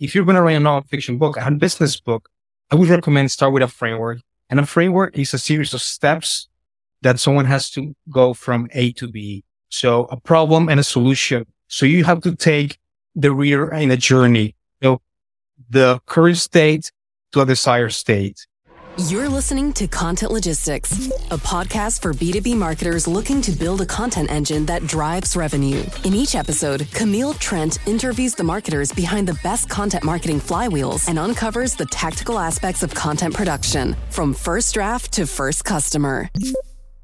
if you're going to write a nonfiction book, a business book, I would recommend start with a framework. And a framework is a series of steps that someone has to go from A to B. So a problem and a solution. So you have to take the reader in a journey, you know, the current state to a desired state. You're listening to Content Logistics, a podcast for B2B marketers looking to build a content engine that drives revenue. In each episode, Camille Trent interviews the marketers behind the best content marketing flywheels and uncovers the tactical aspects of content production from first draft to first customer.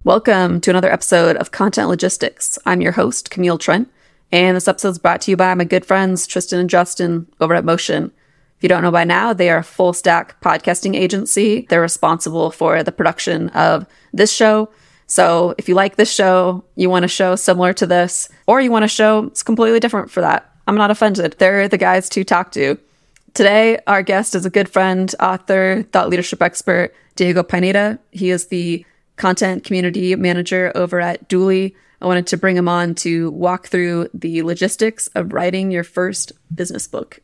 Welcome to another episode of Content Logistics. I'm your host, Camille Trent, and this episode is brought to you by my good friends, Tristan and Justin over at Motion. If you don't know by now, they are a full stack podcasting agency. They're responsible for the production of this show. So if you like this show, you want a show similar to this, or you want a show it's completely different for that, I'm not offended. They're the guys to talk to. Today, our guest is a good friend, author, thought leadership expert, Diego Pineda. He is the content community manager over at Dooly. I wanted to bring him on to walk through the logistics of writing your first business book.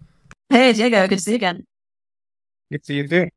Hey, Diego. Good to see you again. Good to see you too.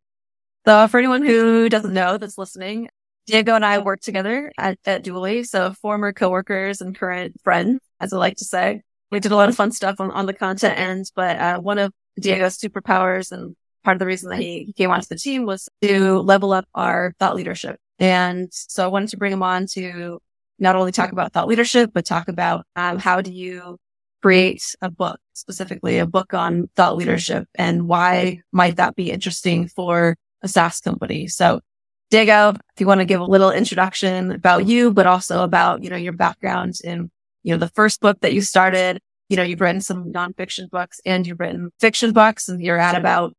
So for anyone who doesn't know that's listening, Diego and I work together at, at Dooly. So former coworkers and current friends, as I like to say. We did a lot of fun stuff on, on the content end, but uh, one of Diego's superpowers and part of the reason that he, he came onto the team was to level up our thought leadership. And so I wanted to bring him on to not only talk about thought leadership, but talk about um, how do you create a book, specifically a book on thought leadership and why might that be interesting for a SaaS company? So Diego, if you want to give a little introduction about you, but also about, you know, your background in, you know, the first book that you started, you know, you've written some nonfiction books and you've written fiction books and you're at about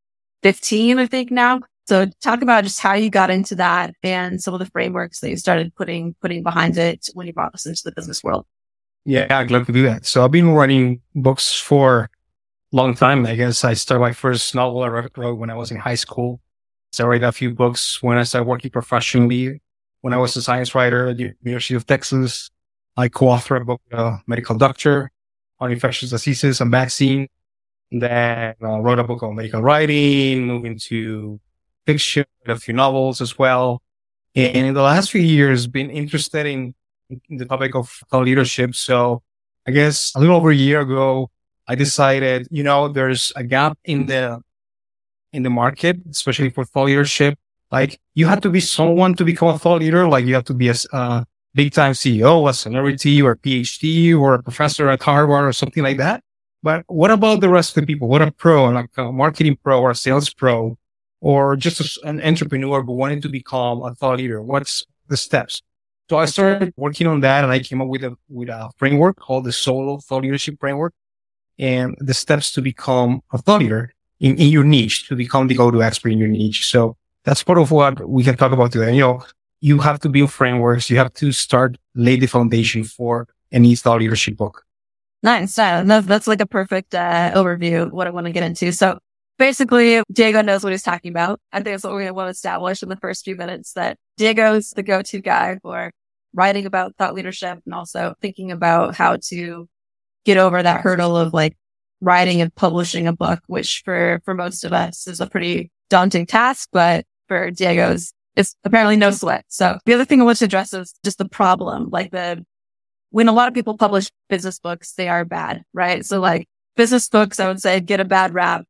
15, I think now. So talk about just how you got into that and some of the frameworks that you started putting, putting behind it when you brought us into the business world. Yeah, I'd love to do that. So I've been writing books for a long time. I guess I started my first novel I wrote when I was in high school. So I read a few books when I started working professionally. When I was a science writer at the University of Texas, I co-authored a book, uh, Medical Doctor on infectious diseases and vaccine. Then I uh, wrote a book on medical writing, moving to fiction, a few novels as well. And in the last few years, been interested in the topic of thought leadership. So I guess a little over a year ago, I decided, you know, there's a gap in the, in the market, especially for thought leadership. Like you have to be someone to become a thought leader. Like you have to be a, uh, big time CEO, a celebrity or a PhD or a professor at Harvard or something like that. But what about the rest of the people? What a pro, like a marketing pro or a sales pro or just a, an entrepreneur but wanting to become a thought leader? What's the steps? So I started working on that and I came up with a, with a framework called the solo thought leadership framework and the steps to become a thought leader in, in your niche, to become the go-to expert in your niche. So that's part of what we can talk about today. You know, you have to build frameworks. You have to start lay the foundation for any thought leadership book. Nice. That's, that's like a perfect uh, overview of what I want to get into. So basically, Diego knows what he's talking about. I think that's what we want to establish in the first few minutes that Diego's the go-to guy for writing about thought leadership and also thinking about how to get over that hurdle of like writing and publishing a book, which for, for most of us is a pretty daunting task, but for Diego's, it's apparently no sweat. So the other thing I want to address is just the problem, like the, when a lot of people publish business books, they are bad, right? So like business books, I would say get a bad rap,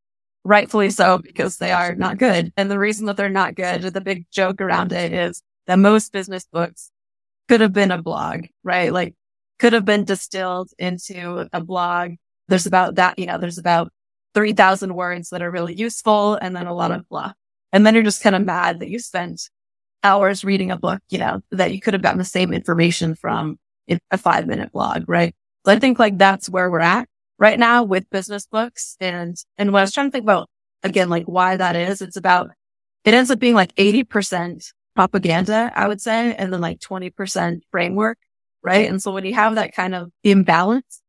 rightfully so, because they are not good. And the reason that they're not good, the big joke around it is that most business books could have been a blog, right? Like could have been distilled into a blog. There's about that, you know, there's about 3000 words that are really useful and then a lot of blah. And then you're just kind of mad that you spent hours reading a book, you know, that you could have gotten the same information from a five minute blog, right? So I think like that's where we're at right now with business books. And, and what I was trying to think about again, like why that is, it's about, it ends up being like 80% propaganda, I would say, and then like 20% framework. Right. And so when you have that kind of imbalance,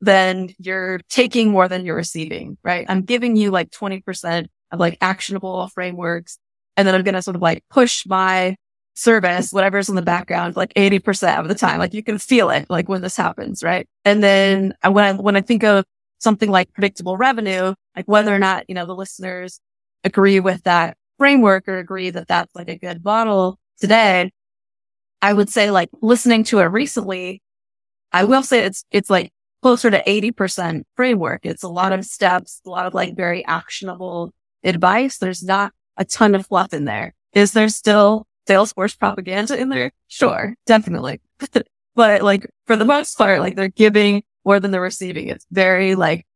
then you're taking more than you're receiving. Right. I'm giving you like 20% of like actionable frameworks. And then I'm going to sort of like push my service, whatever's in the background, like 80% of the time. Like you can feel it, like when this happens. Right. And then uh, when I, when I think of something like predictable revenue, like whether or not, you know, the listeners agree with that framework or agree that that's like a good model today. I would say like listening to it recently, I will say it's, it's like closer to 80% framework. It's a lot of steps, a lot of like very actionable advice. There's not a ton of fluff in there. Is there still Salesforce propaganda in there? Sure, definitely. but like for the most part, like they're giving more than they're receiving. It's very like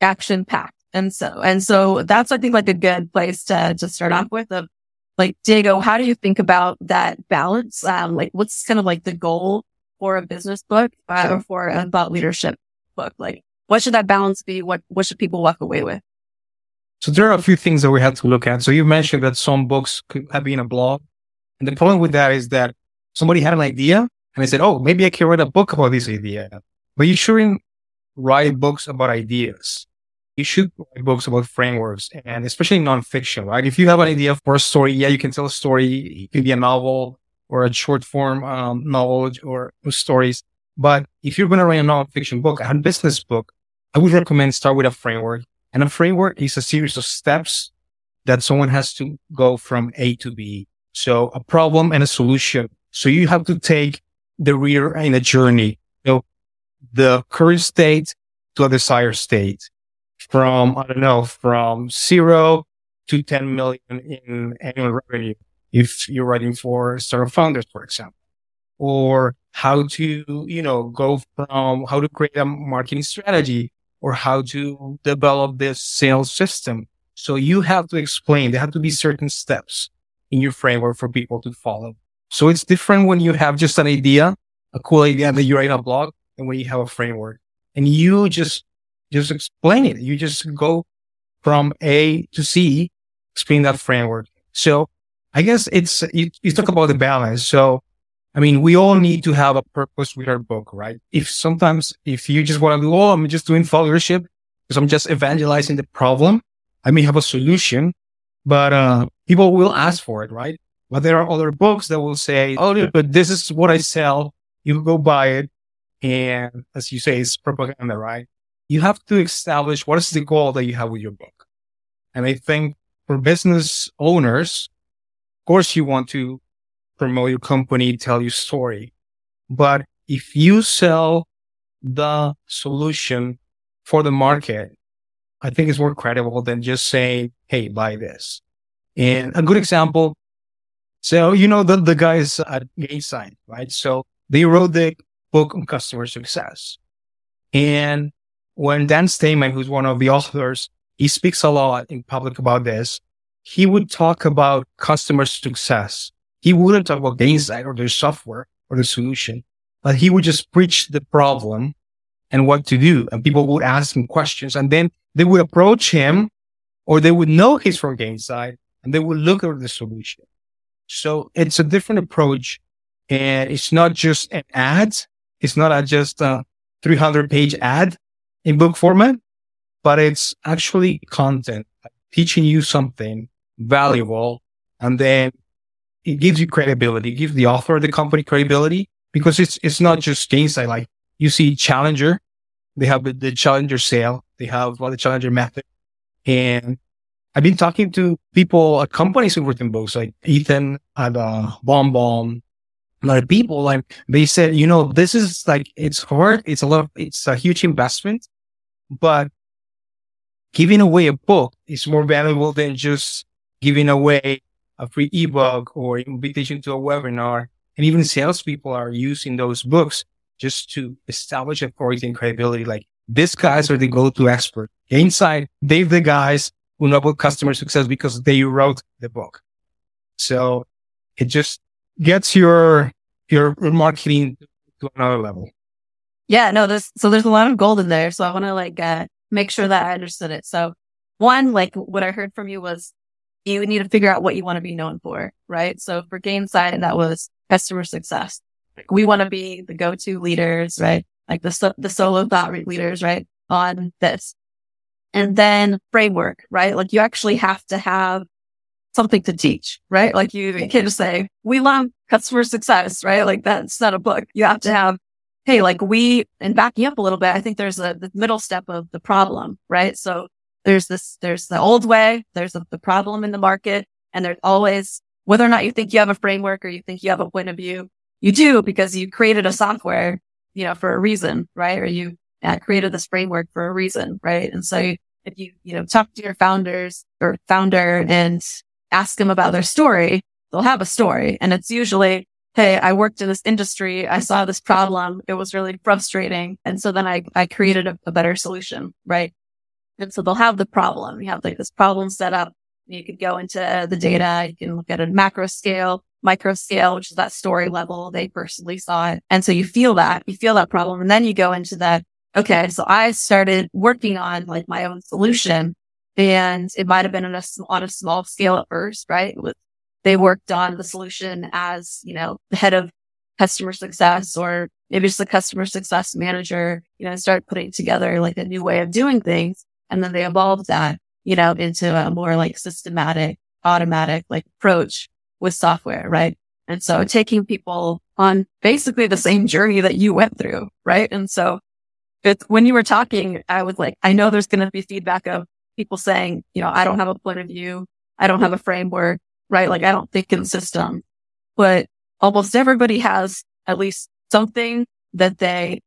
action packed. And so, and so that's, I think like a good place to, to start off with of like, Diego, how do you think about that balance? Um, like what's kind of like the goal for a business book uh, or for a thought leadership book? Like what should that balance be? What, what should people walk away with? So there are a few things that we have to look at. So you mentioned that some books could have been a blog. And the problem with that is that somebody had an idea and they said, Oh, maybe I can write a book about this idea. But you shouldn't write books about ideas. You should write books about frameworks and especially nonfiction, right? If you have an idea for a story, yeah, you can tell a story. It could be a novel or a short form um, novel or, or stories. But if you're going to write a nonfiction book, a business book, I would recommend start with a framework. And a framework is a series of steps that someone has to go from A to B. So a problem and a solution. So you have to take the reader in a journey. So the current state to a desired state from, I don't know, from zero to 10 million in annual revenue. If you're writing for startup founders, for example, or how to, you know, go from how to create a marketing strategy or how to develop this sales system. So you have to explain, there have to be certain steps in your framework for people to follow. So it's different when you have just an idea, a cool idea that you write a blog and when you have a framework and you just, just explain it. You just go from A to C, explain that framework. So I guess it's, you, you talk about the balance. So, I mean, we all need to have a purpose with our book, right? If sometimes, if you just want to do, oh, I'm just doing followership because I'm just evangelizing the problem. I may have a solution, but, uh, people will ask for it, right? But there are other books that will say, oh, but this is what I sell. You go buy it. And as you say, it's propaganda, right? You have to establish what is the goal that you have with your book. And I think for business owners, of course, you want to promote your company, tell your story. But if you sell the solution for the market, I think it's more credible than just saying, Hey, buy this. And a good example. So, you know, the, the guys at Gainsight, right? So they wrote the book on customer success. And when Dan Steinman, who's one of the authors, he speaks a lot in public about this. He would talk about customer success. He wouldn't talk about Gainsight or their software or the solution, but he would just preach the problem and what to do. And people would ask him questions and then they would approach him or they would know he's from Gainsight and they would look at the solution. So it's a different approach and it's not just an ad. It's not a just a 300 page ad in book format, but it's actually content teaching you something valuable. And then it gives you credibility, it gives the author of the company credibility because it's, it's not just Gainsight. Like you see Challenger, they have the Challenger sale. They have the Challenger method and I've been talking to people at companies who've written books like Ethan at uh, BombBomb, a lot of people. Like they said, you know, this is like, it's hard. It's a lot of, it's a huge investment, but giving away a book is more valuable than just giving away a free ebook or invitation to a webinar. And even salespeople are using those books just to establish authority and credibility. Like these guys are the go-to expert. Gainsight, they're the guys who know about customer success because they wrote the book. So it just gets your, your marketing to another level. Yeah, no, there's, so there's a lot of gold in there. So I want to like, uh, make sure that I understood it. So one, like what I heard from you was you need to figure out what you want to be known for, right? So for Gainsight, that was customer success. Like we want to be the go-to leaders, right? Like the, so, the solo thought leaders, right? On this and then framework, right? Like you actually have to have something to teach, right? Like you, can't just say, we love customer success, right? Like that's not a book. You have to have hey, like we, and backing up a little bit, I think there's a the middle step of the problem, right? So there's this, there's the old way, there's a, the problem in the market, and there's always, whether or not you think you have a framework or you think you have a point of view, you do because you created a software, you know, for a reason, right? Or you uh, created this framework for a reason, right? And so if you, you know, talk to your founders or founder and ask them about their story, they'll have a story. And it's usually, Hey, I worked in this industry. I saw this problem. It was really frustrating. And so then I, I created a, a better solution, right? And so they'll have the problem. You have like this problem set up. You could go into uh, the data. You can look at a macro scale, micro scale, which is that story level. They personally saw it. And so you feel that, you feel that problem. And then you go into that. Okay. So I started working on like my own solution and it might have been on a, on a small scale at first, right? With, they worked on the solution as, you know, the head of customer success or maybe just a customer success manager, you know, start putting together like a new way of doing things. And then they evolved that, you know, into a more like systematic, automatic like approach with software. Right. And so taking people on basically the same journey that you went through. Right. And so it's when you were talking, I was like, I know there's going to be feedback of people saying, you know, I don't have a point of view. I don't have a framework. Right. Like I don't think in system, but almost everybody has at least something that they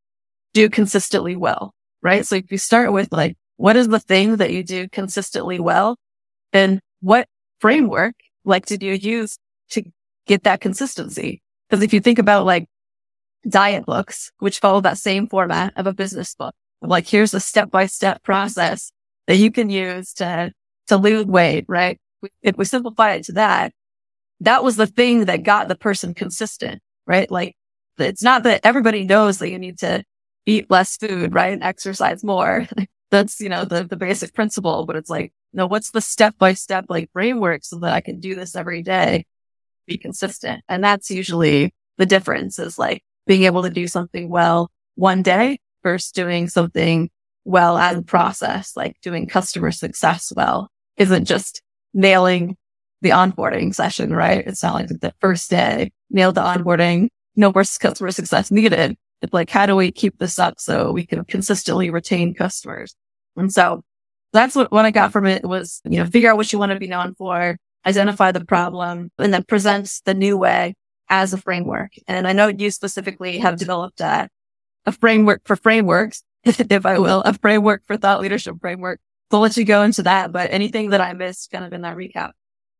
do consistently well. Right. So if you start with like, what is the thing that you do consistently well? And what framework, like, did you use to get that consistency? Because if you think about like diet books, which follow that same format of a business book, like here's a step by step process that you can use to, to lose weight, right? If we simplify it to that, that was the thing that got the person consistent, right? Like it's not that everybody knows that you need to eat less food, right? And exercise more. that's, you know, the, the basic principle, but it's like, no, what's the step by step like framework so that I can do this every day, be consistent. And that's usually the difference is like being able to do something well one day versus doing something well as a process, like doing customer success well isn't just nailing the onboarding session, right? It's not like the first day, nailed the onboarding, no more customer success needed. It's like, how do we keep this up so we can consistently retain customers? And so that's what, what I got from it was, you know, figure out what you want to be known for, identify the problem, and then present the new way as a framework. And I know you specifically have developed a, a framework for frameworks, if I will, a framework for thought leadership framework. I'll let you go into that, but anything that I missed kind of in that recap.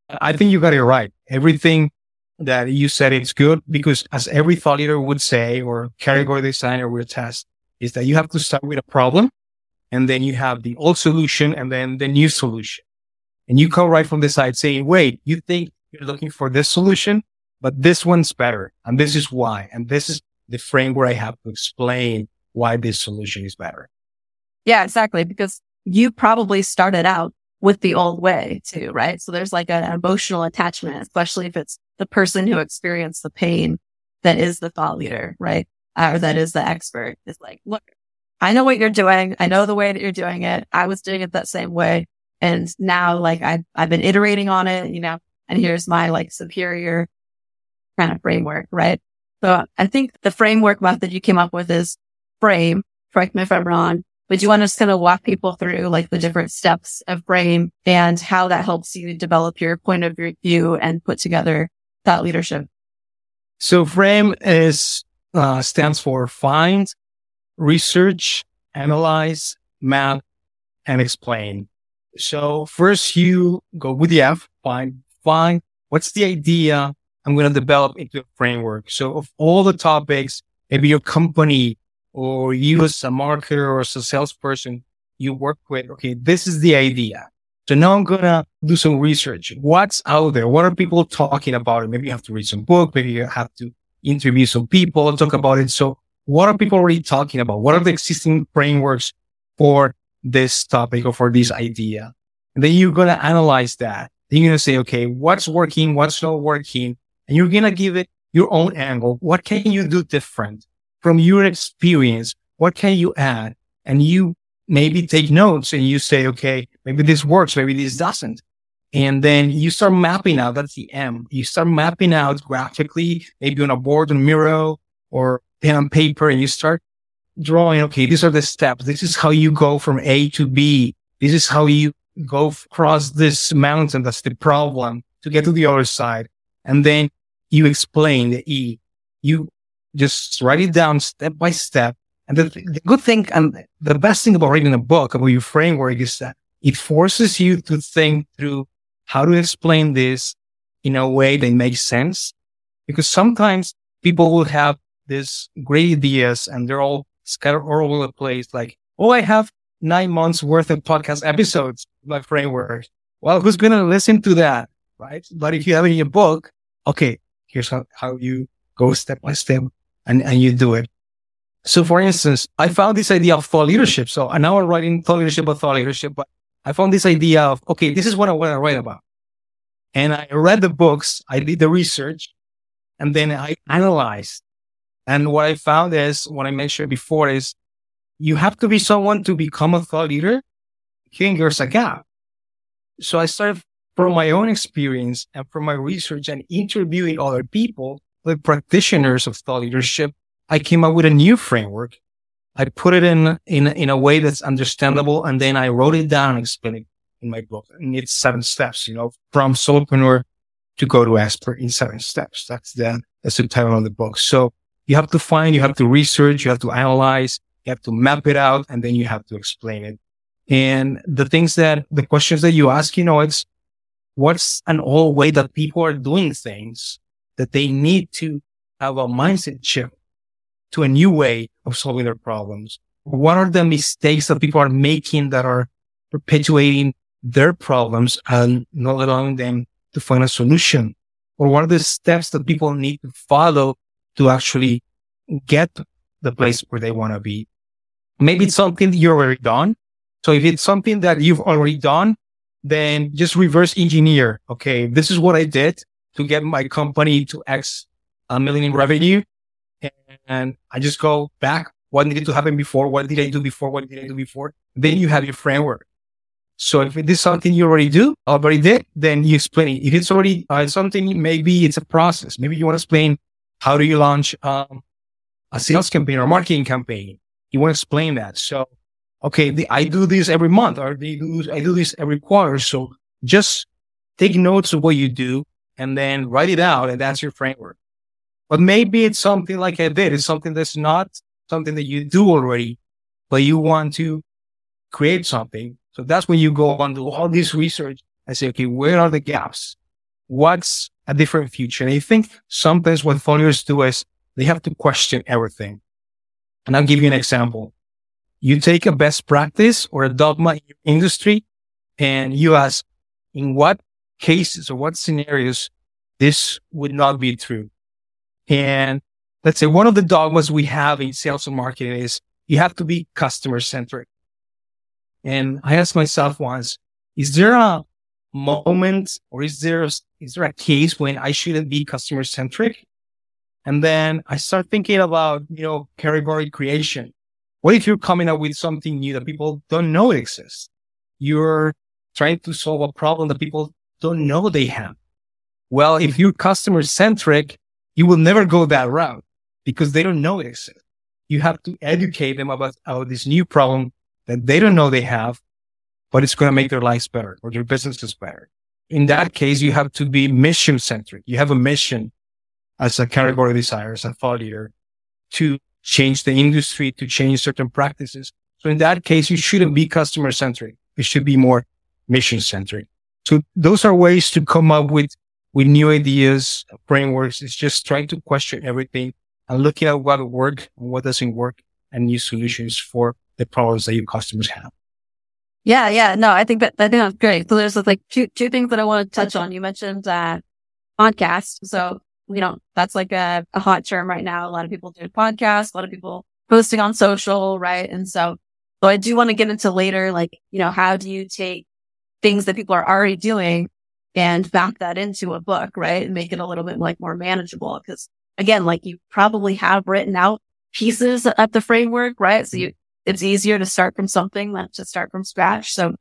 I think you got it right. Everything that you said is good because as every thought leader would say or category designer would test is that you have to start with a problem and then you have the old solution and then the new solution. And you come right from the side saying, wait, you think you're looking for this solution, but this one's better. And this is why. And this is the framework I have to explain why this solution is better. Yeah, exactly. Because you probably started out with the old way too, right? So there's like an emotional attachment, especially if it's the person who experienced the pain that is the thought leader, right? or that is the expert is like, look, I know what you're doing. I know the way that you're doing it. I was doing it that same way. And now like I've, I've been iterating on it, you know, and here's my like superior kind of framework, right? So I think the framework method you came up with is frame, correct me if I'm wrong, but you want to kind of walk people through like the different steps of frame and how that helps you develop your point of view and put together that leadership. So frame is, uh, stands for find, research, analyze, map, and explain. So first you go with the F, find, find what's the idea I'm going to develop into a framework. So of all the topics, maybe your company or you as a marketer or as a salesperson you work with, okay, this is the idea. So now I'm going to do some research. What's out there? What are people talking about? Maybe you have to read some book. Maybe you have to interview some people talk about it. So what are people already talking about? What are the existing frameworks for this topic or for this idea? And then you're going to analyze that. Then you're going to say, okay, what's working? What's not working? And you're going to give it your own angle. What can you do different from your experience? What can you add? And you maybe take notes and you say, okay, maybe this works. Maybe this doesn't. And then you start mapping out. That's the M. You start mapping out graphically, maybe on a board on Miro or pen and paper and you start drawing, okay, these are the steps. This is how you go from A to B. This is how you go across this mountain. That's the problem to get to the other side. And then you explain the E. You just write it down step by step. And the, the good thing and the best thing about writing a book about your framework is that it forces you to think through how to explain this in a way that makes sense. Because sometimes people will have these great ideas and they're all scattered all over the place. Like, oh, I have nine months worth of podcast episodes, my framework. Well, who's going to listen to that? Right. But if you have it in your book, okay, here's how, how you go step by step and, and you do it. So for instance, I found this idea of thought leadership. So I now I'm writing thought leadership about thought leadership, but I found this idea of, okay, this is what I want to write about. And I read the books, I did the research, and then I analyzed. And what I found is what I mentioned before is you have to be someone to become a thought leader. Here there's a gap. So I started from my own experience and from my research and interviewing other people, the practitioners of thought leadership. I came up with a new framework I put it in, in, in a way that's understandable. And then I wrote it down and explained it in my book. And it's seven steps, you know, from solopreneur to go to expert in seven steps. That's the, that's the title of the book. So you have to find, you have to research, you have to analyze, you have to map it out, and then you have to explain it. And the things that, the questions that you ask, you know, it's what's an old way that people are doing things that they need to have a mindset shift to a new way of solving their problems? What are the mistakes that people are making that are perpetuating their problems and not allowing them to find a solution? Or what are the steps that people need to follow to actually get the place where they want to be? Maybe it's something you've already done. So if it's something that you've already done, then just reverse engineer. Okay. This is what I did to get my company to X a million in revenue and I just go back. What needed to happen before? What did I do before? What did I do before? Then you have your framework. So if it is something you already do, already did, then you explain it. If it's already uh, something, maybe it's a process. Maybe you want to explain how do you launch um, a sales campaign or marketing campaign. You want to explain that. So, okay, the, I do this every month or do, I do this every quarter. So just take notes of what you do and then write it out. And that's your framework. But maybe it's something like I did. It's something that's not something that you do already, but you want to create something. So that's when you go on to all this research and say, okay, where are the gaps? What's a different future? And I think sometimes what followers do is they have to question everything. And I'll give you an example. You take a best practice or a dogma in your industry and you ask in what cases or what scenarios this would not be true. And let's say one of the dogmas we have in sales and marketing is you have to be customer centric. And I asked myself once, is there a moment or is there, a, is there a case when I shouldn't be customer centric? And then I start thinking about, you know, category creation. What if you're coming up with something new that people don't know exists? You're trying to solve a problem that people don't know they have. Well, if you're customer centric, you will never go that route because they don't know it exists. You have to educate them about, about this new problem that they don't know they have, but it's going to make their lives better or their businesses better. In that case, you have to be mission centric. You have a mission as a category designer, as a thought leader to change the industry, to change certain practices. So in that case, you shouldn't be customer centric. It should be more mission centric. So those are ways to come up with with new ideas, frameworks. It's just trying to question everything and looking at what works and what doesn't work and new solutions for the problems that your customers have. Yeah, yeah. No, I think that I think that's great. So there's like two two things that I want to touch on. You mentioned uh podcast. So you know, that's like a, a hot term right now. A lot of people do podcasts, a lot of people posting on social, right? And so so I do want to get into later, like, you know, how do you take things that people are already doing and back that into a book, right? And make it a little bit like more manageable. Cause again, like you probably have written out pieces of the framework, right? So you, mm-hmm. it's easier to start from something than to start from scratch. So,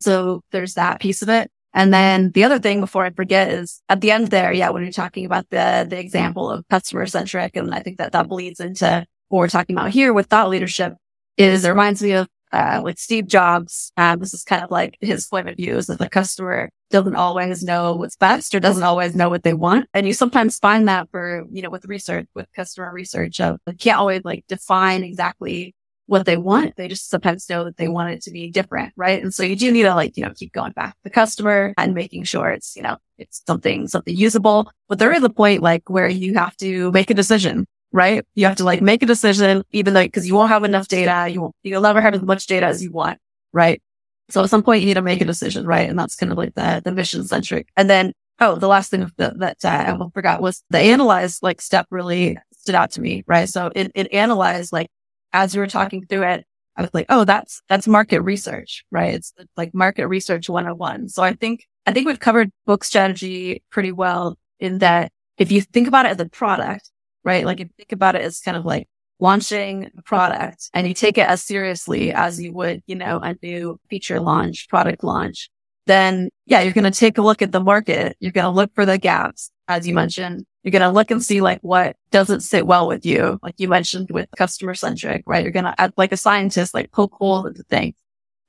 so there's that piece of it. And then the other thing before I forget is at the end there, yeah, when you're talking about the, the example of customer centric, and I think that that bleeds into what we're talking about here with thought leadership is it reminds me of uh, like Steve Jobs. Um, this is kind of like his point of view is that the customer doesn't always know what's best or doesn't always know what they want. And you sometimes find that for, you know, with research, with customer research of can't always like define exactly what they want. They just sometimes know that they want it to be different. Right. And so you do need to like, you know, keep going back to the customer and making sure it's, you know, it's something, something usable. But there is a point like where you have to make a decision, right? You have to like make a decision, even though, cause you won't have enough data. You won't, you'll never have as much data as you want. Right. So at some point you need to make a decision. Right. And that's kind of like the, the mission centric. And then, oh, the last thing that, that uh, I forgot was the analyze like step really stood out to me. Right. So it, it analyzed like as you were talking through it, I was like, oh, that's, that's market research, right? It's like market research 101. So I think, I think we've covered book strategy pretty well in that if you think about it as a product, right? Like if you think about it as kind of like launching a product and you take it as seriously as you would, you know, a new feature launch, product launch, then yeah, you're going to take a look at the market. You're going to look for the gaps, as you mentioned. You're going to look and see like what doesn't sit well with you. Like you mentioned with customer centric, right? You're going to, like a scientist, like poke holes into things.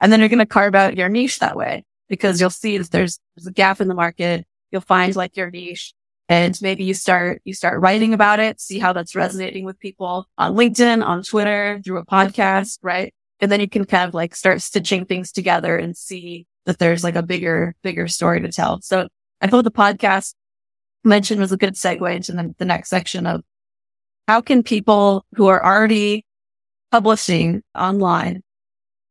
And then you're going to carve out your niche that way because you'll see that there's, there's a gap in the market. You'll find like your niche and maybe you start, you start writing about it, see how that's resonating with people on LinkedIn, on Twitter, through a podcast, right? And then you can kind of like start stitching things together and see that there's like a bigger, bigger story to tell. So I thought the podcast mentioned was a good segue into the, the next section of how can people who are already publishing online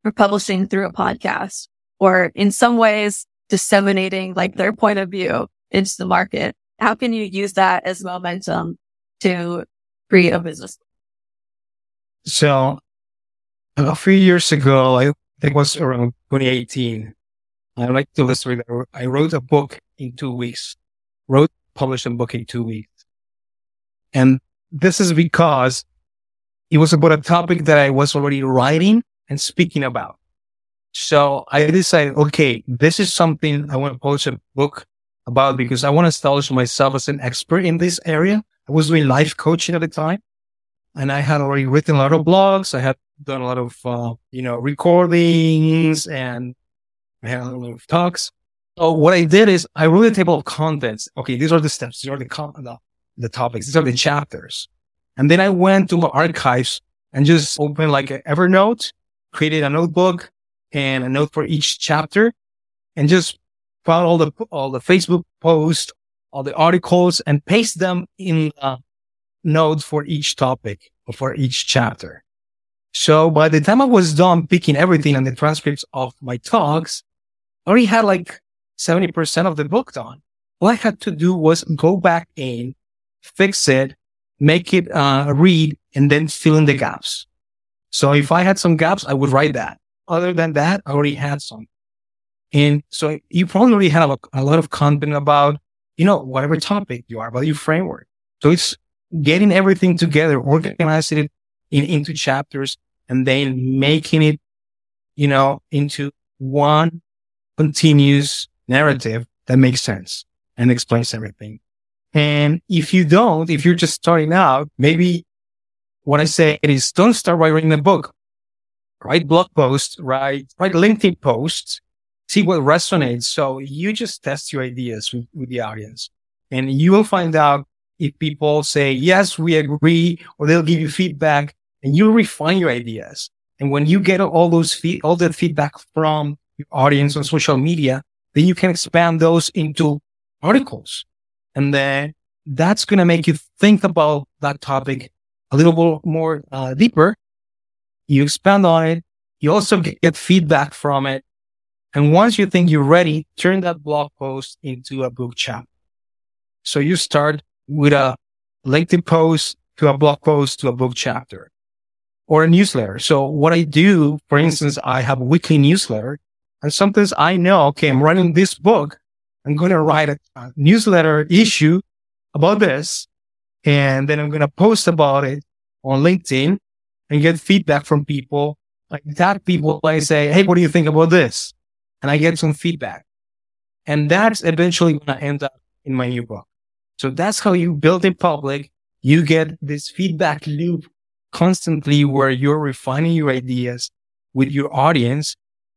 or publishing through a podcast or in some ways disseminating like their point of view into the market, how can you use that as momentum to create a business? So a few years ago, I think it was around 2018. I like to illustrate that I wrote a book in two weeks, wrote published a book in two weeks. And this is because it was about a topic that I was already writing and speaking about. So I decided, okay, this is something I want to publish a book about because I want to establish myself as an expert in this area. I was doing life coaching at the time and I had already written a lot of blogs. I had done a lot of, uh, you know, recordings and I had a lot of talks. So what I did is I wrote a table of contents. Okay, these are the steps. These are the, the, the topics. These are the chapters. And then I went to my archives and just opened like an Evernote, created a notebook and a note for each chapter and just found all the, all the Facebook posts, all the articles and paste them in the notes for each topic or for each chapter. So by the time I was done picking everything and the transcripts of my talks, I already had like 70% of the book done. All I had to do was go back in, fix it, make it uh, read, and then fill in the gaps. So if I had some gaps, I would write that. Other than that, I already had some. And so you probably have a, a lot of content about, you know, whatever topic you are, about your framework. So it's getting everything together, organizing it in, into chapters and then making it, you know, into one continuous narrative that makes sense and explains everything. And if you don't, if you're just starting out, maybe what I say is don't start writing a book. Write blog posts, write, write LinkedIn posts, see what resonates. So you just test your ideas with, with the audience and you will find out if people say, yes, we agree, or they'll give you feedback and you refine your ideas. And when you get all those feed, all that feedback from your audience on social media, then you can expand those into articles. And then that's going to make you think about that topic a little more uh, deeper. You expand on it. You also get feedback from it. And once you think you're ready, turn that blog post into a book chapter. So you start with a LinkedIn post to a blog post to a book chapter or a newsletter. So what I do, for instance, I have a weekly newsletter and sometimes I know, okay, I'm running this book. I'm going to write a, a newsletter issue about this. And then I'm going to post about it on LinkedIn and get feedback from people like that. People I say, Hey, what do you think about this? And I get some feedback. And that's eventually going to end up in my new book. So that's how you build in public. You get this feedback loop constantly where you're refining your ideas with your audience.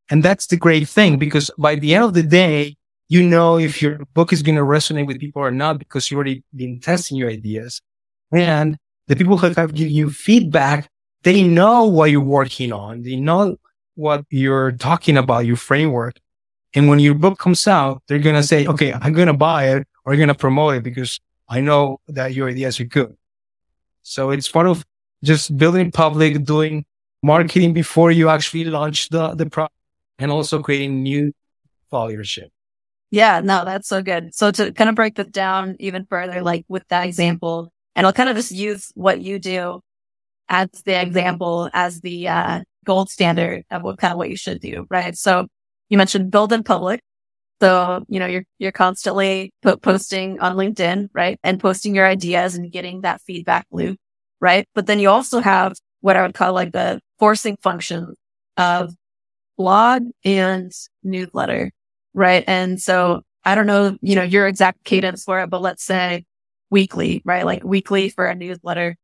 And that's the great thing because by the end of the day, you know if your book is going to resonate with people or not because you've already been testing your ideas. And the people who have given you feedback, they know what you're working on. They know what you're talking about, your framework. And when your book comes out, they're going to say, okay, I'm going to buy it or going to promote it because I know that your ideas are good. So it's part of just building public, doing marketing before you actually launch the, the product and also creating new followership. Yeah, no, that's so good. So to kind of break this down even further, like with that example, and I'll kind of just use what you do as the example, as the uh, gold standard of what kind of what you should do, right? So you mentioned build in public. So, you know, you're, you're constantly po- posting on LinkedIn, right? And posting your ideas and getting that feedback loop, right? But then you also have what I would call like the forcing function of blog and newsletter, right? And so I don't know, you know, your exact cadence for it, but let's say weekly, right? Like weekly for a newsletter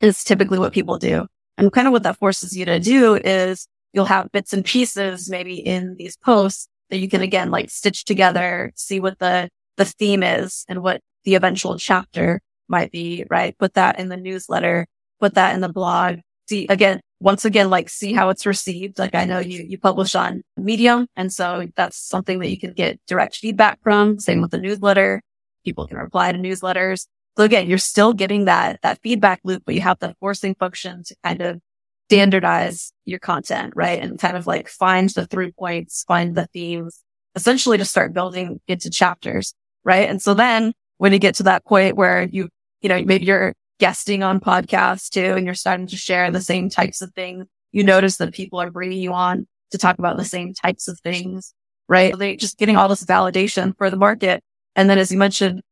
is typically what people do. And kind of what that forces you to do is you'll have bits and pieces maybe in these posts that you can again like stitch together, see what the, the theme is and what the eventual chapter might be, right? Put that in the newsletter, put that in the blog. See again, once again, like see how it's received. Like I know you, you publish on Medium. And so that's something that you can get direct feedback from. Same with the newsletter. People can reply to newsletters. So again, you're still getting that, that feedback loop, but you have the forcing function to kind of standardize your content, right? And kind of like find the through points, find the themes, essentially to start building into chapters, right? And so then when you get to that point where you, you know, maybe you're guesting on podcasts too, and you're starting to share the same types of things, you notice that people are bringing you on to talk about the same types of things, right? They just getting all this validation for the market. And then as you mentioned,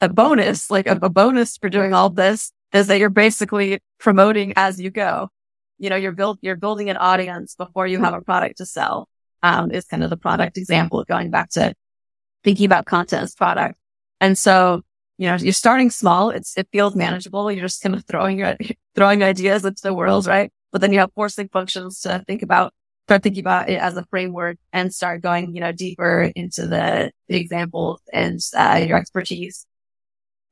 a bonus, like a, a bonus for doing all this is that you're basically promoting as you go you know, you're build, you're building an audience before you have a product to sell. Um, is kind of the product example going back to thinking about content as product. And so, you know, you're starting small. It's, it feels manageable. You're just kind of throwing your, throwing ideas into the world, right? But then you have forcing functions to think about, start thinking about it as a framework and start going, you know, deeper into the, the examples and, uh, your expertise.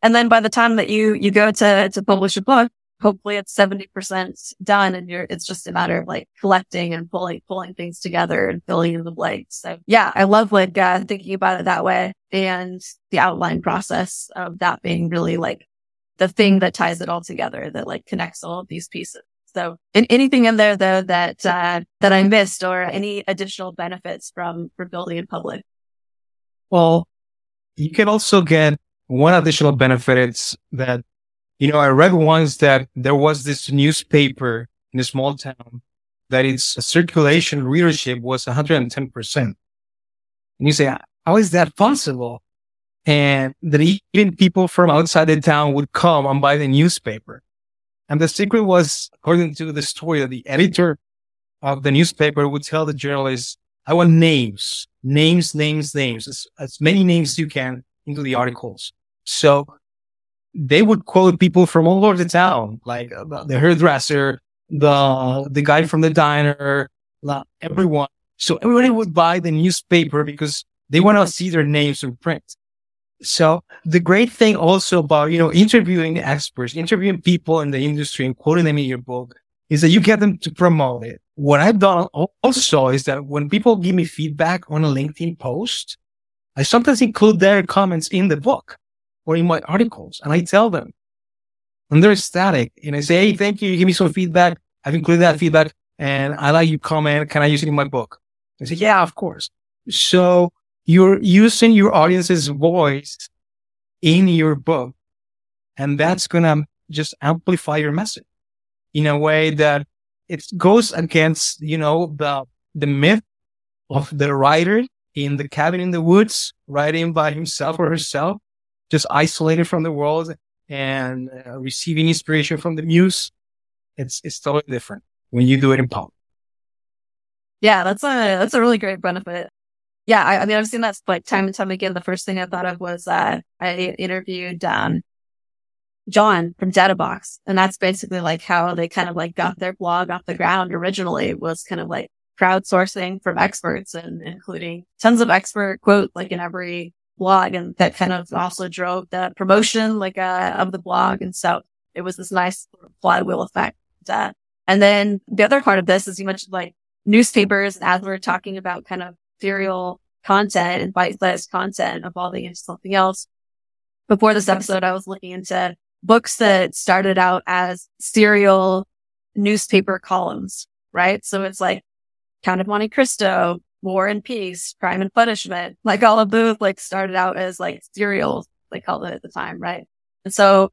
And then by the time that you, you go to, to publish a book, hopefully it's 70% done and you're, it's just a matter of like collecting and pulling, pulling things together and filling in the blanks. So yeah, I love uh, thinking about it that way and the outline process of that being really like the thing that ties it all together that like connects all of these pieces. So in, anything in there though that, uh, that I missed or any additional benefits from, from building in public? Well, you can also get one additional benefit is that you know, I read once that there was this newspaper in a small town that its circulation readership was 110%. And you say, how is that possible? And that even people from outside the town would come and buy the newspaper. And the secret was, according to the story, that the editor of the newspaper would tell the journalists, I want names, names, names, names, as, as many names as you can into the articles. So they would quote people from all over the town, like uh, the hairdresser, the the guy from the diner, everyone. So everybody would buy the newspaper because they want to see their names in print. So the great thing also about, you know, interviewing experts, interviewing people in the industry and quoting them in your book is that you get them to promote it. What I've done also is that when people give me feedback on a LinkedIn post, I sometimes include their comments in the book or in my articles. And I tell them, and they're ecstatic. And I say, Hey, thank you. You give me some feedback. I've included that feedback and I like your comment. Can I use it in my book? They say, yeah, of course. So you're using your audience's voice in your book and that's going to just amplify your message in a way that it goes against, you know, the, the myth of the writer in the cabin in the woods, writing by himself or herself just isolated from the world and uh, receiving inspiration from the muse. It's, it's totally different when you do it in public. Yeah, that's a, that's a really great benefit. Yeah, I, I, mean, I've seen that like time and time again. The first thing I thought of was uh, I interviewed um, John from Databox, and that's basically like how they kind of like got their blog off the ground originally was kind of like crowdsourcing from experts and including tons of expert quote like in every blog and that kind of also drove the promotion like uh, of the blog. And so it was this nice flywheel effect uh, and then the other part of this is you mentioned like newspapers as we are talking about kind of serial content and bite-sized content evolving into something else. Before this episode i was looking into books that started out as serial newspaper columns right? So it's like Count of Monte Cristo, War and Peace, Crime and Punishment, like all of those like started out as like serials, they called it at the time, right? And so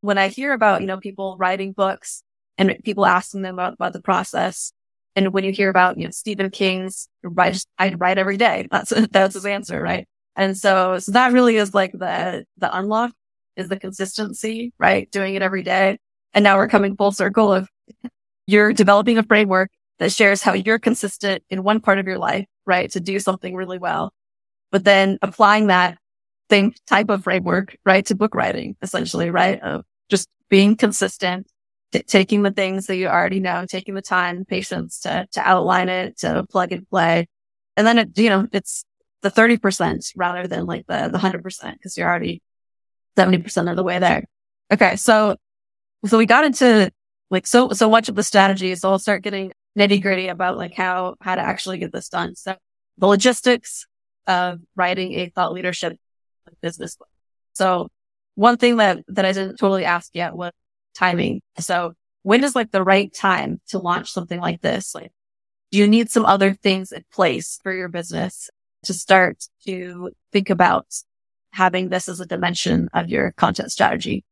when I hear about, you know, people writing books and people asking them about, about the process, and when you hear about, you know, Stephen King's I write every day. That's, that's his answer, right? And so, so that really is like the, the unlock is the consistency, right? Doing it every day. And now we're coming full circle of you're developing a framework that shares how you're consistent in one part of your life, right? To do something really well, but then applying that same type of framework, right? To book writing, essentially, right? Of just being consistent, t- taking the things that you already know, taking the time, patience to, to outline it, to plug and play. And then it, you know, it's the 30% rather than like the, the 100% because you're already 70% of the way there. Okay. So, so we got into like so, so much of the strategy. So I'll start getting nitty gritty about like how, how to actually get this done. So the logistics of writing a thought leadership business book. So one thing that, that I didn't totally ask yet was timing. So when is like the right time to launch something like this? Like, do you need some other things in place for your business to start to think about having this as a dimension of your content strategy?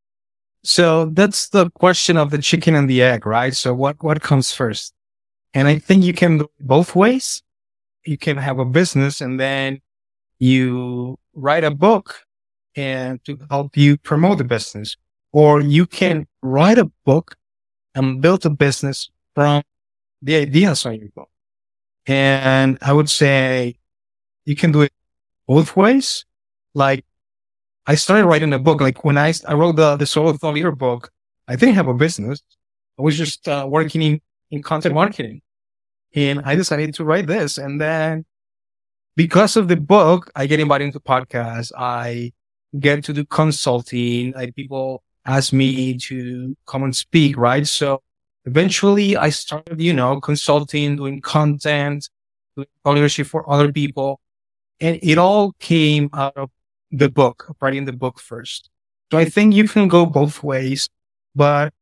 So that's the question of the chicken and the egg, right? So what, what comes first? And I think you can do both ways. You can have a business and then you write a book and to help you promote the business, or you can write a book and build a business from the ideas on your book. And I would say you can do it both ways. Like I started writing a book. Like when I, I wrote the, the solo thought leader book, I didn't have a business. I was just uh, working in in content marketing. And I decided to write this. And then because of the book, I get invited into podcasts. I get to do consulting. Like people ask me to come and speak, right? So eventually I started, you know, consulting, doing content, doing leadership for other people. And it all came out of the book, writing the book first. So I think you can go both ways, but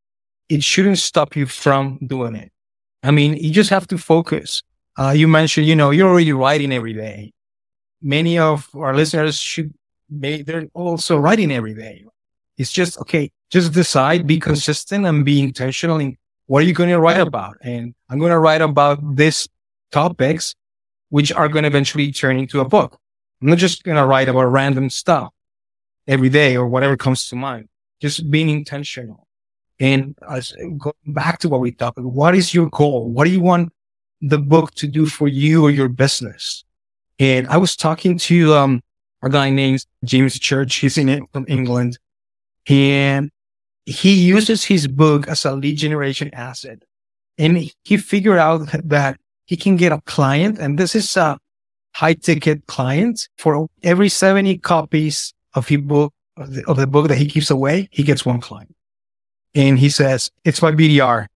it shouldn't stop you from doing it. I mean, you just have to focus. Uh, you mentioned, you know, you're already writing every day. Many of our listeners should, be, they're also writing every day. It's just, okay, just decide, be consistent and be intentional in what are you going to write about? And I'm going to write about these topics, which are going to eventually turn into a book. I'm not just going to write about random stuff every day or whatever comes to mind. Just being intentional. And as go back to what we talked about, what is your goal? What do you want the book to do for you or your business? And I was talking to, um, a guy named James Church. He's in from England and he uses his book as a lead generation asset. And he figured out that he can get a client and this is a high ticket client for every 70 copies of his book, of the, of the book that he gives away, he gets one client and he says, it's my BDR.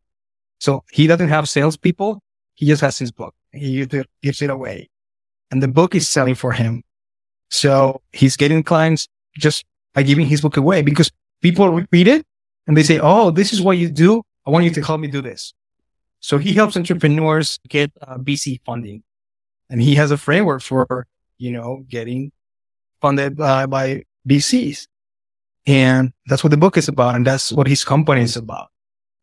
So he doesn't have salespeople. He just has his book. He gives it away and the book is selling for him. So he's getting clients just by giving his book away because people read it and they say, Oh, this is what you do. I want you to help me do this. So he helps entrepreneurs get uh, VC funding and he has a framework for, you know, getting funded uh, by VCs. And that's what the book is about. And that's what his company is about.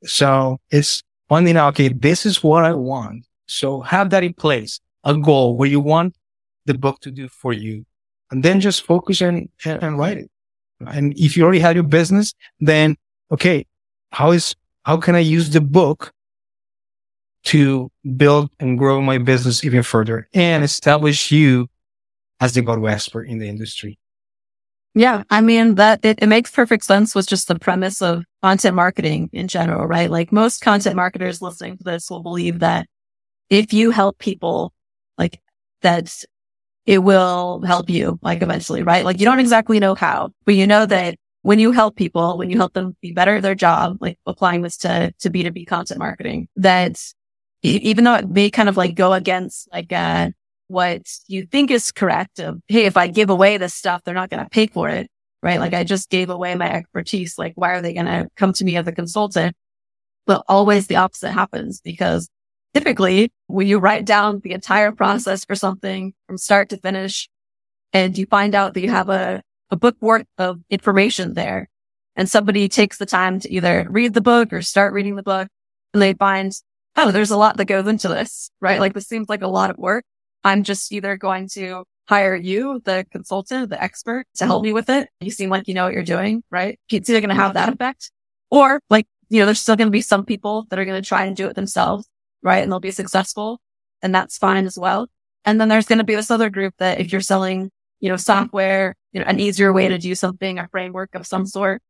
So it's finding out, okay, this is what I want. So have that in place, a goal where you want the book to do for you. And then just focus and, and write it. And if you already have your business, then okay, how is, how can I use the book to build and grow my business even further and establish you as the go-to expert in the industry. Yeah. I mean, that it, it makes perfect sense with just the premise of content marketing in general, right? Like most content marketers listening to this will believe that if you help people, like that it will help you, like eventually, right? Like you don't exactly know how, but you know that when you help people, when you help them be better at their job, like applying this to, to B2B content marketing, that even though it may kind of like go against like, uh, what you think is correct of, Hey, if I give away this stuff, they're not going to pay for it. Right. Like I just gave away my expertise. Like, why are they going to come to me as a consultant? But always the opposite happens because typically when you write down the entire process for something from start to finish and you find out that you have a, a book worth of information there and somebody takes the time to either read the book or start reading the book and they find, oh, there's a lot that goes into this, right? Like this seems like a lot of work. I'm just either going to hire you, the consultant, the expert to help mm-hmm. me with it. You seem like you know what you're doing, right? It's either going to have that effect or like, you know, there's still going to be some people that are going to try and do it themselves, right? And they'll be successful and that's fine as well. And then there's going to be this other group that if you're selling, you know, software, you know, an easier way to do something, a framework of some sort,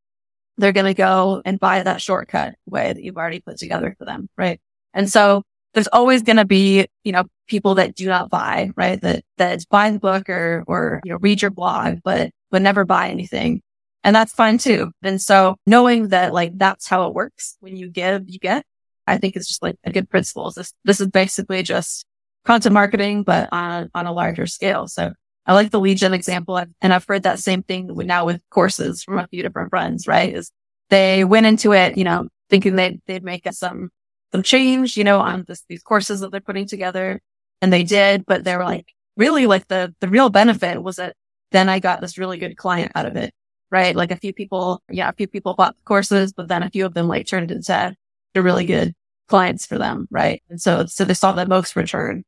they're going to go and buy that shortcut way that you've already put together for them. Right. And so there's always going to be, you know, people that do not buy, right? That, that buy the book or, or, you know, read your blog, but, but never buy anything. And that's fine too. And so knowing that like that's how it works when you give, you get, I think it's just like a good principle. This, this is basically just content marketing, but on, on a larger scale. So I like the James example. And I've heard that same thing now with courses from a few different friends, right? Is they went into it, you know, thinking they'd, they'd make us some some change, you know, on this, these courses that they're putting together. And they did, but they were like, really like the, the real benefit was that then I got this really good client out of it, right? Like a few people, yeah, a few people bought the courses, but then a few of them like turned into the really good clients for them, right? And so, so they saw the most return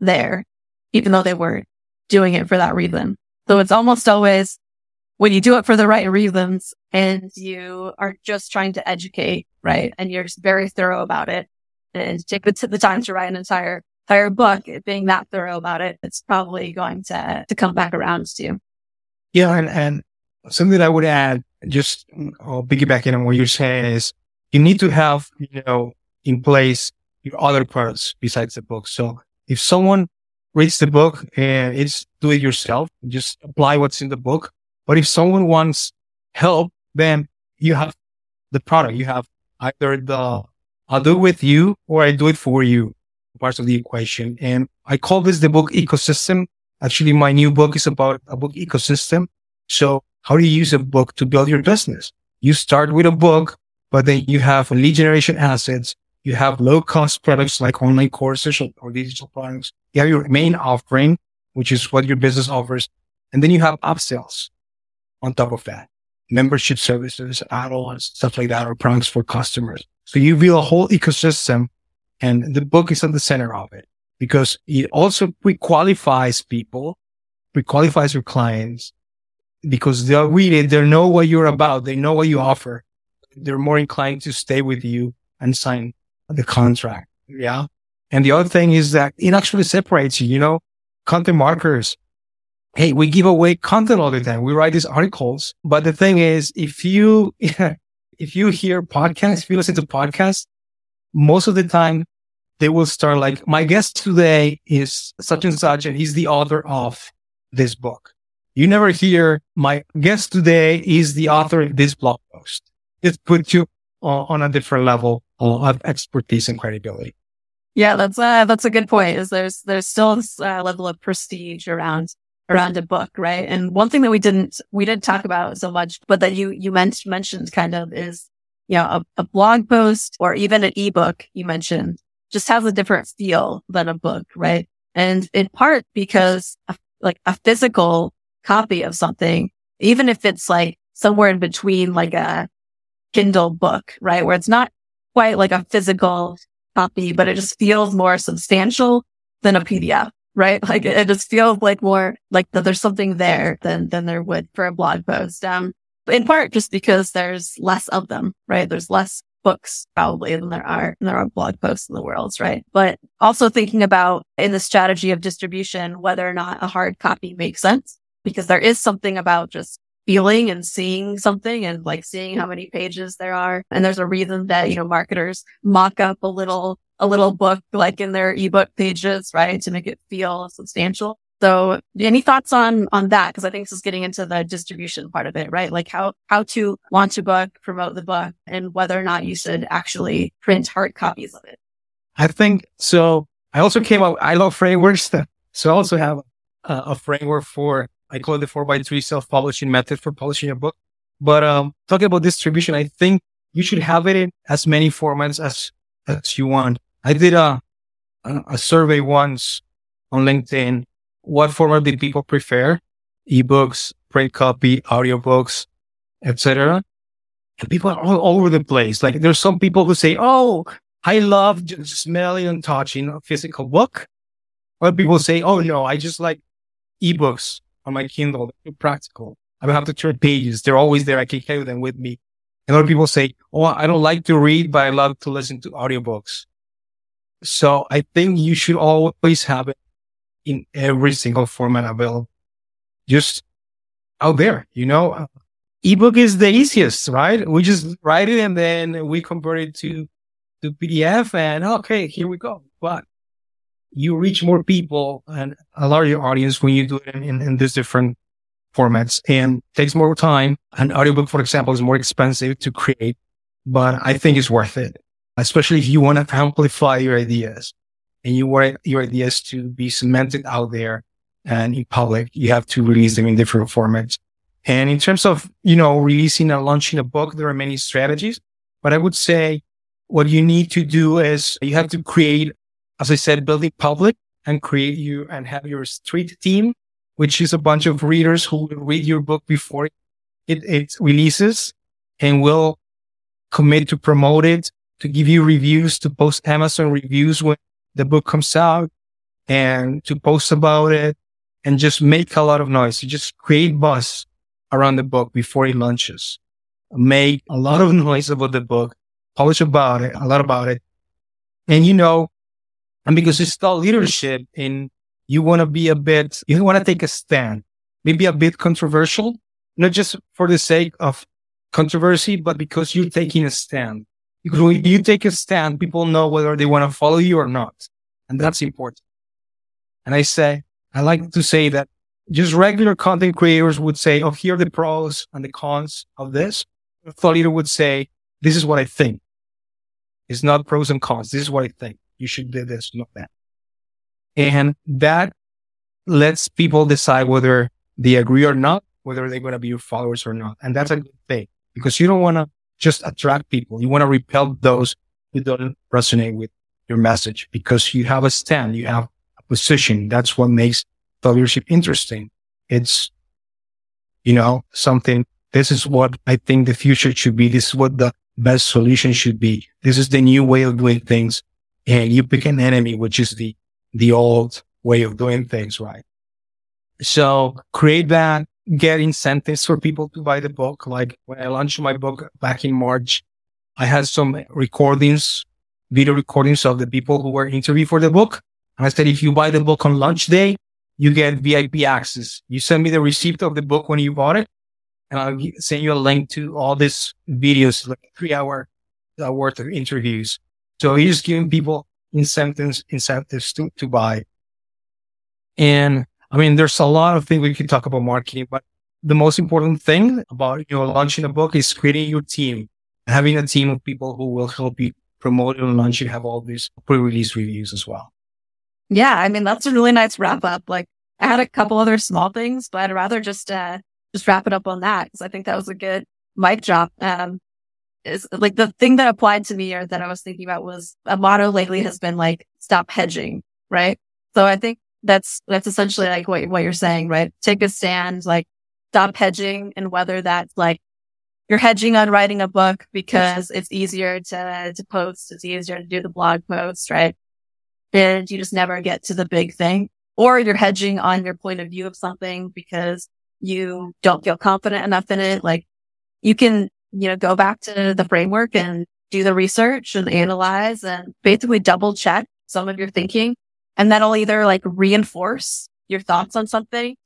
there, even though they weren't doing it for that reason. So it's almost always when you do it for the right reasons and you are just trying to educate, right? And you're very thorough about it and take the, the time to write an entire, entire book, being that thorough about it, it's probably going to, to come back around to you. Yeah. And, and something that I would add, just I'll piggybacking on what you're saying is you need to have, you know, in place your other parts besides the book. So if someone reads the book and it's do it yourself, just apply what's in the book but if someone wants help, then you have the product. You have either the I'll do it with you or I do it for you parts of the equation. And I call this the book ecosystem. Actually, my new book is about a book ecosystem. So how do you use a book to build your business? You start with a book, but then you have lead generation assets. You have low cost products like online courses or digital products. You have your main offering, which is what your business offers. And then you have upsells on top of that. Membership services, add-ons, stuff like that, or products for customers. So you build a whole ecosystem and the book is at the center of it because it also pre-qualifies people, pre-qualifies your clients because they'll read it. They know what you're about. They know what you offer. They're more inclined to stay with you and sign the contract. Yeah. And the other thing is that it actually separates you, you know, content marketers Hey, we give away content all the time. We write these articles. But the thing is, if you, if you hear podcasts, if you listen to podcasts, most of the time they will start like, my guest today is such and such, and he's the author of this book. You never hear my guest today is the author of this blog post. It puts you on a different level of expertise and credibility. Yeah, that's uh, that's a good point. Is there's there's still this uh, level of prestige around around a book, right? And one thing that we didn't, we didn't talk about so much, but that you, you mentioned mentioned kind of is, you know, a, a blog post or even an ebook you mentioned just has a different feel than a book, right? And in part because a, like a physical copy of something, even if it's like somewhere in between like a Kindle book, right? Where it's not quite like a physical copy, but it just feels more substantial than a PDF right? Like it, just feels like more like that there's something there than, than there would for a blog post. Um, in part just because there's less of them, right? There's less books probably than there are than there are blog posts in the world, right? But also thinking about in the strategy of distribution whether or not a hard copy makes sense because there is something about just feeling and seeing something and like seeing how many pages there are. And there's a reason that, you know, marketers mock up a little, a little book like in their ebook pages, right? To make it feel substantial. So any thoughts on, on that? Cause I think this is getting into the distribution part of it, right? Like how, how to launch a book, promote the book and whether or not you should actually print hard copies of it. I think so. I also came up, I love frameworks. So I also have a, a framework for I call it the four by three self-publishing method for publishing a book. But um, talking about distribution, I think you should have it in as many formats as as you want. I did a a survey once on LinkedIn. What format do people prefer? Ebooks, print copy, audiobooks, etc. And people are all, over the place. Like there's some people who say, "Oh, I love smelling and touching a physical book." Other people say, "Oh no, I just like ebooks on my Kindle. They're too practical. I don't have to turn pages. They're always there. I can carry them with me. And other people say, Oh, I don't like to read, but I love to listen to audiobooks. So I think you should always have it in every single format available. Just out there, you know, ebook is the easiest, right? We just write it and then we convert it to, to PDF and okay, here we go. But you reach more people and a larger audience when you do it in, in these different formats and takes more time. An audiobook, for example, is more expensive to create, but I think it's worth it, especially if you want to amplify your ideas and you want your ideas to be cemented out there and in public. You have to release them in different formats. And in terms of, you know, releasing and launching a book, there are many strategies, but I would say what you need to do is you have to create as I said, building public and create you and have your street team, which is a bunch of readers who will read your book before it, it releases and will commit to promote it, to give you reviews, to post Amazon reviews when the book comes out and to post about it and just make a lot of noise. You just create buzz around the book before it launches. Make a lot of noise about the book, publish about it, a lot about it. And you know, and because it's thought leadership and you want to be a bit, you want to take a stand, maybe a bit controversial, not just for the sake of controversy, but because you're taking a stand. Because when you take a stand, people know whether they want to follow you or not. And that's important. And I say, I like to say that just regular content creators would say, Oh, here are the pros and the cons of this. A thought leader would say, this is what I think. It's not pros and cons. This is what I think you should do this, not that. And that lets people decide whether they agree or not, whether they're going to be your followers or not. And that's a good thing because you don't want to just attract people. You want to repel those who don't resonate with your message because you have a stand, you have a position. That's what makes the leadership interesting. It's, you know, something. This is what I think the future should be. This is what the best solution should be. This is the new way of doing things and you pick an enemy, which is the, the old way of doing things, right? So create that, get incentives for people to buy the book. Like when I launched my book back in March, I had some recordings, video recordings of the people who were interviewed for the book. And I said, if you buy the book on launch day, you get VIP access. You send me the receipt of the book when you bought it and I'll send you a link to all these videos, like three hour uh, worth of interviews. So he's giving people incentives, incentives to, to buy. And I mean, there's a lot of things we can talk about marketing, but the most important thing about, you know, launching a book is creating your team, having a team of people who will help you promote and launch and have all these pre-release reviews as well. Yeah. I mean, that's a really nice wrap up. Like I had a couple other small things, but I'd rather just, uh, just wrap it up on that because I think that was a good mic drop. Um, is like the thing that applied to me or that I was thinking about was a motto lately has been like, stop hedging. Right. So I think that's, that's essentially like what, what you're saying, right? Take a stand, like stop hedging and whether that's like you're hedging on writing a book because it's easier to, to post. It's easier to do the blog post, right? And you just never get to the big thing or you're hedging on your point of view of something because you don't feel confident enough in it. Like you can you know, go back to the framework and do the research and analyze and basically double check some of your thinking. And that'll either like reinforce your thoughts on something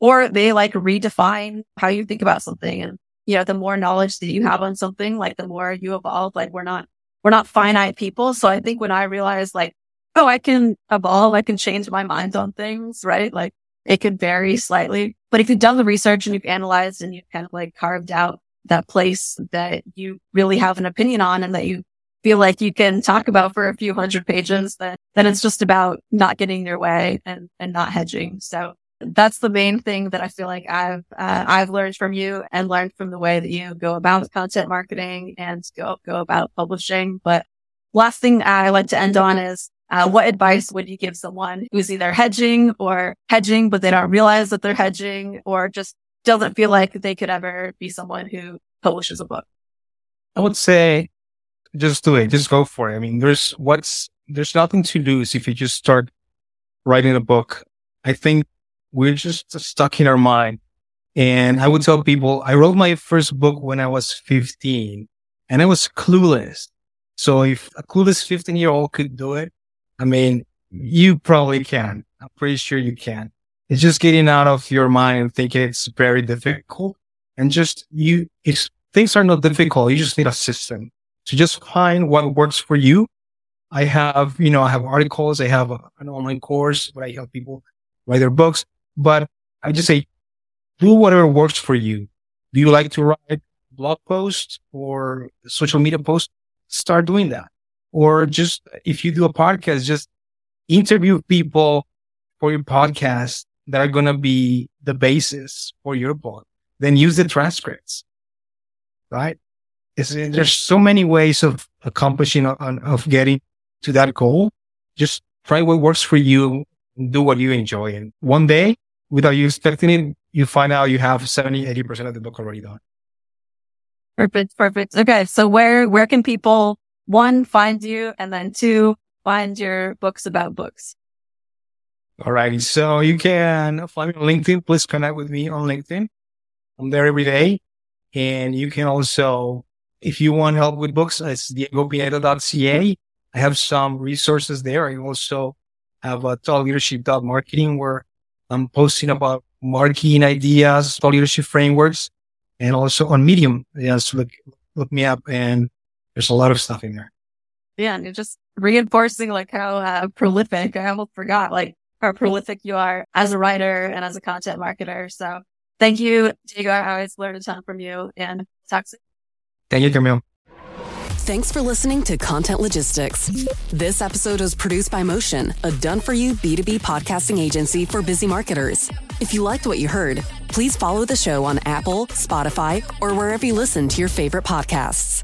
or they like redefine how you think about something. And, you know, the more knowledge that you have on something, like the more you evolve, like we're not, we're not finite people. So I think when I realized like, oh, I can evolve, I can change my mind on things, right? Like it could vary slightly, but if you've done the research and you've analyzed and you've kind of like carved out that place that you really have an opinion on and that you feel like you can talk about for a few hundred pages, then, then it's just about not getting your way and, and not hedging. So that's the main thing that I feel like I've, uh, I've learned from you and learned from the way that you go about content marketing and go, go about publishing. But last thing I like to end on is uh, what advice would you give someone who's either hedging or hedging, but they don't realize that they're hedging or just doesn't feel like they could ever be someone who publishes a book? I would say just do it. Just go for it. I mean, there's what's, there's nothing to lose if you just start writing a book. I think we're just stuck in our mind. And I would tell people, I wrote my first book when I was 15 and I was clueless. So if a clueless 15 year old could do it, I mean, you probably can. I'm pretty sure you can. It's just getting out of your mind and thinking it's very difficult and just you, it's, things are not difficult. You just need a system. So just find what works for you. I have, you know, I have articles. I have a, an online course where I help people write their books, but I just say, do whatever works for you. Do you like to write blog posts or social media posts? Start doing that or just if you do a podcast, just interview people for your podcast that are going to be the basis for your book. Then use the transcripts, right? It's, there's so many ways of accomplishing, uh, uh, of getting to that goal. Just try what works for you and do what you enjoy. And one day, without you expecting it, you find out you have 70, 80% of the book already done. Perfect. Perfect. Okay. So where, where can people one, find you, and then two, find your books about books. All righty. So you can find me on LinkedIn. Please connect with me on LinkedIn. I'm there every day. And you can also, if you want help with books, it's diegopineda.ca. I have some resources there. I also have a thought leadership marketing where I'm posting about marketing ideas, thought leadership frameworks, and also on Medium. Yes, look, look me up and there's a lot of stuff in there. Yeah. And you're just reinforcing like how uh, prolific, I almost forgot like how prolific you are as a writer and as a content marketer. So thank you, Diego. I always learn a ton from you and talk soon. Thank you, Camille. Thanks for listening to Content Logistics. This episode was produced by Motion, a done for you B2B podcasting agency for busy marketers. If you liked what you heard, please follow the show on Apple, Spotify, or wherever you listen to your favorite podcasts.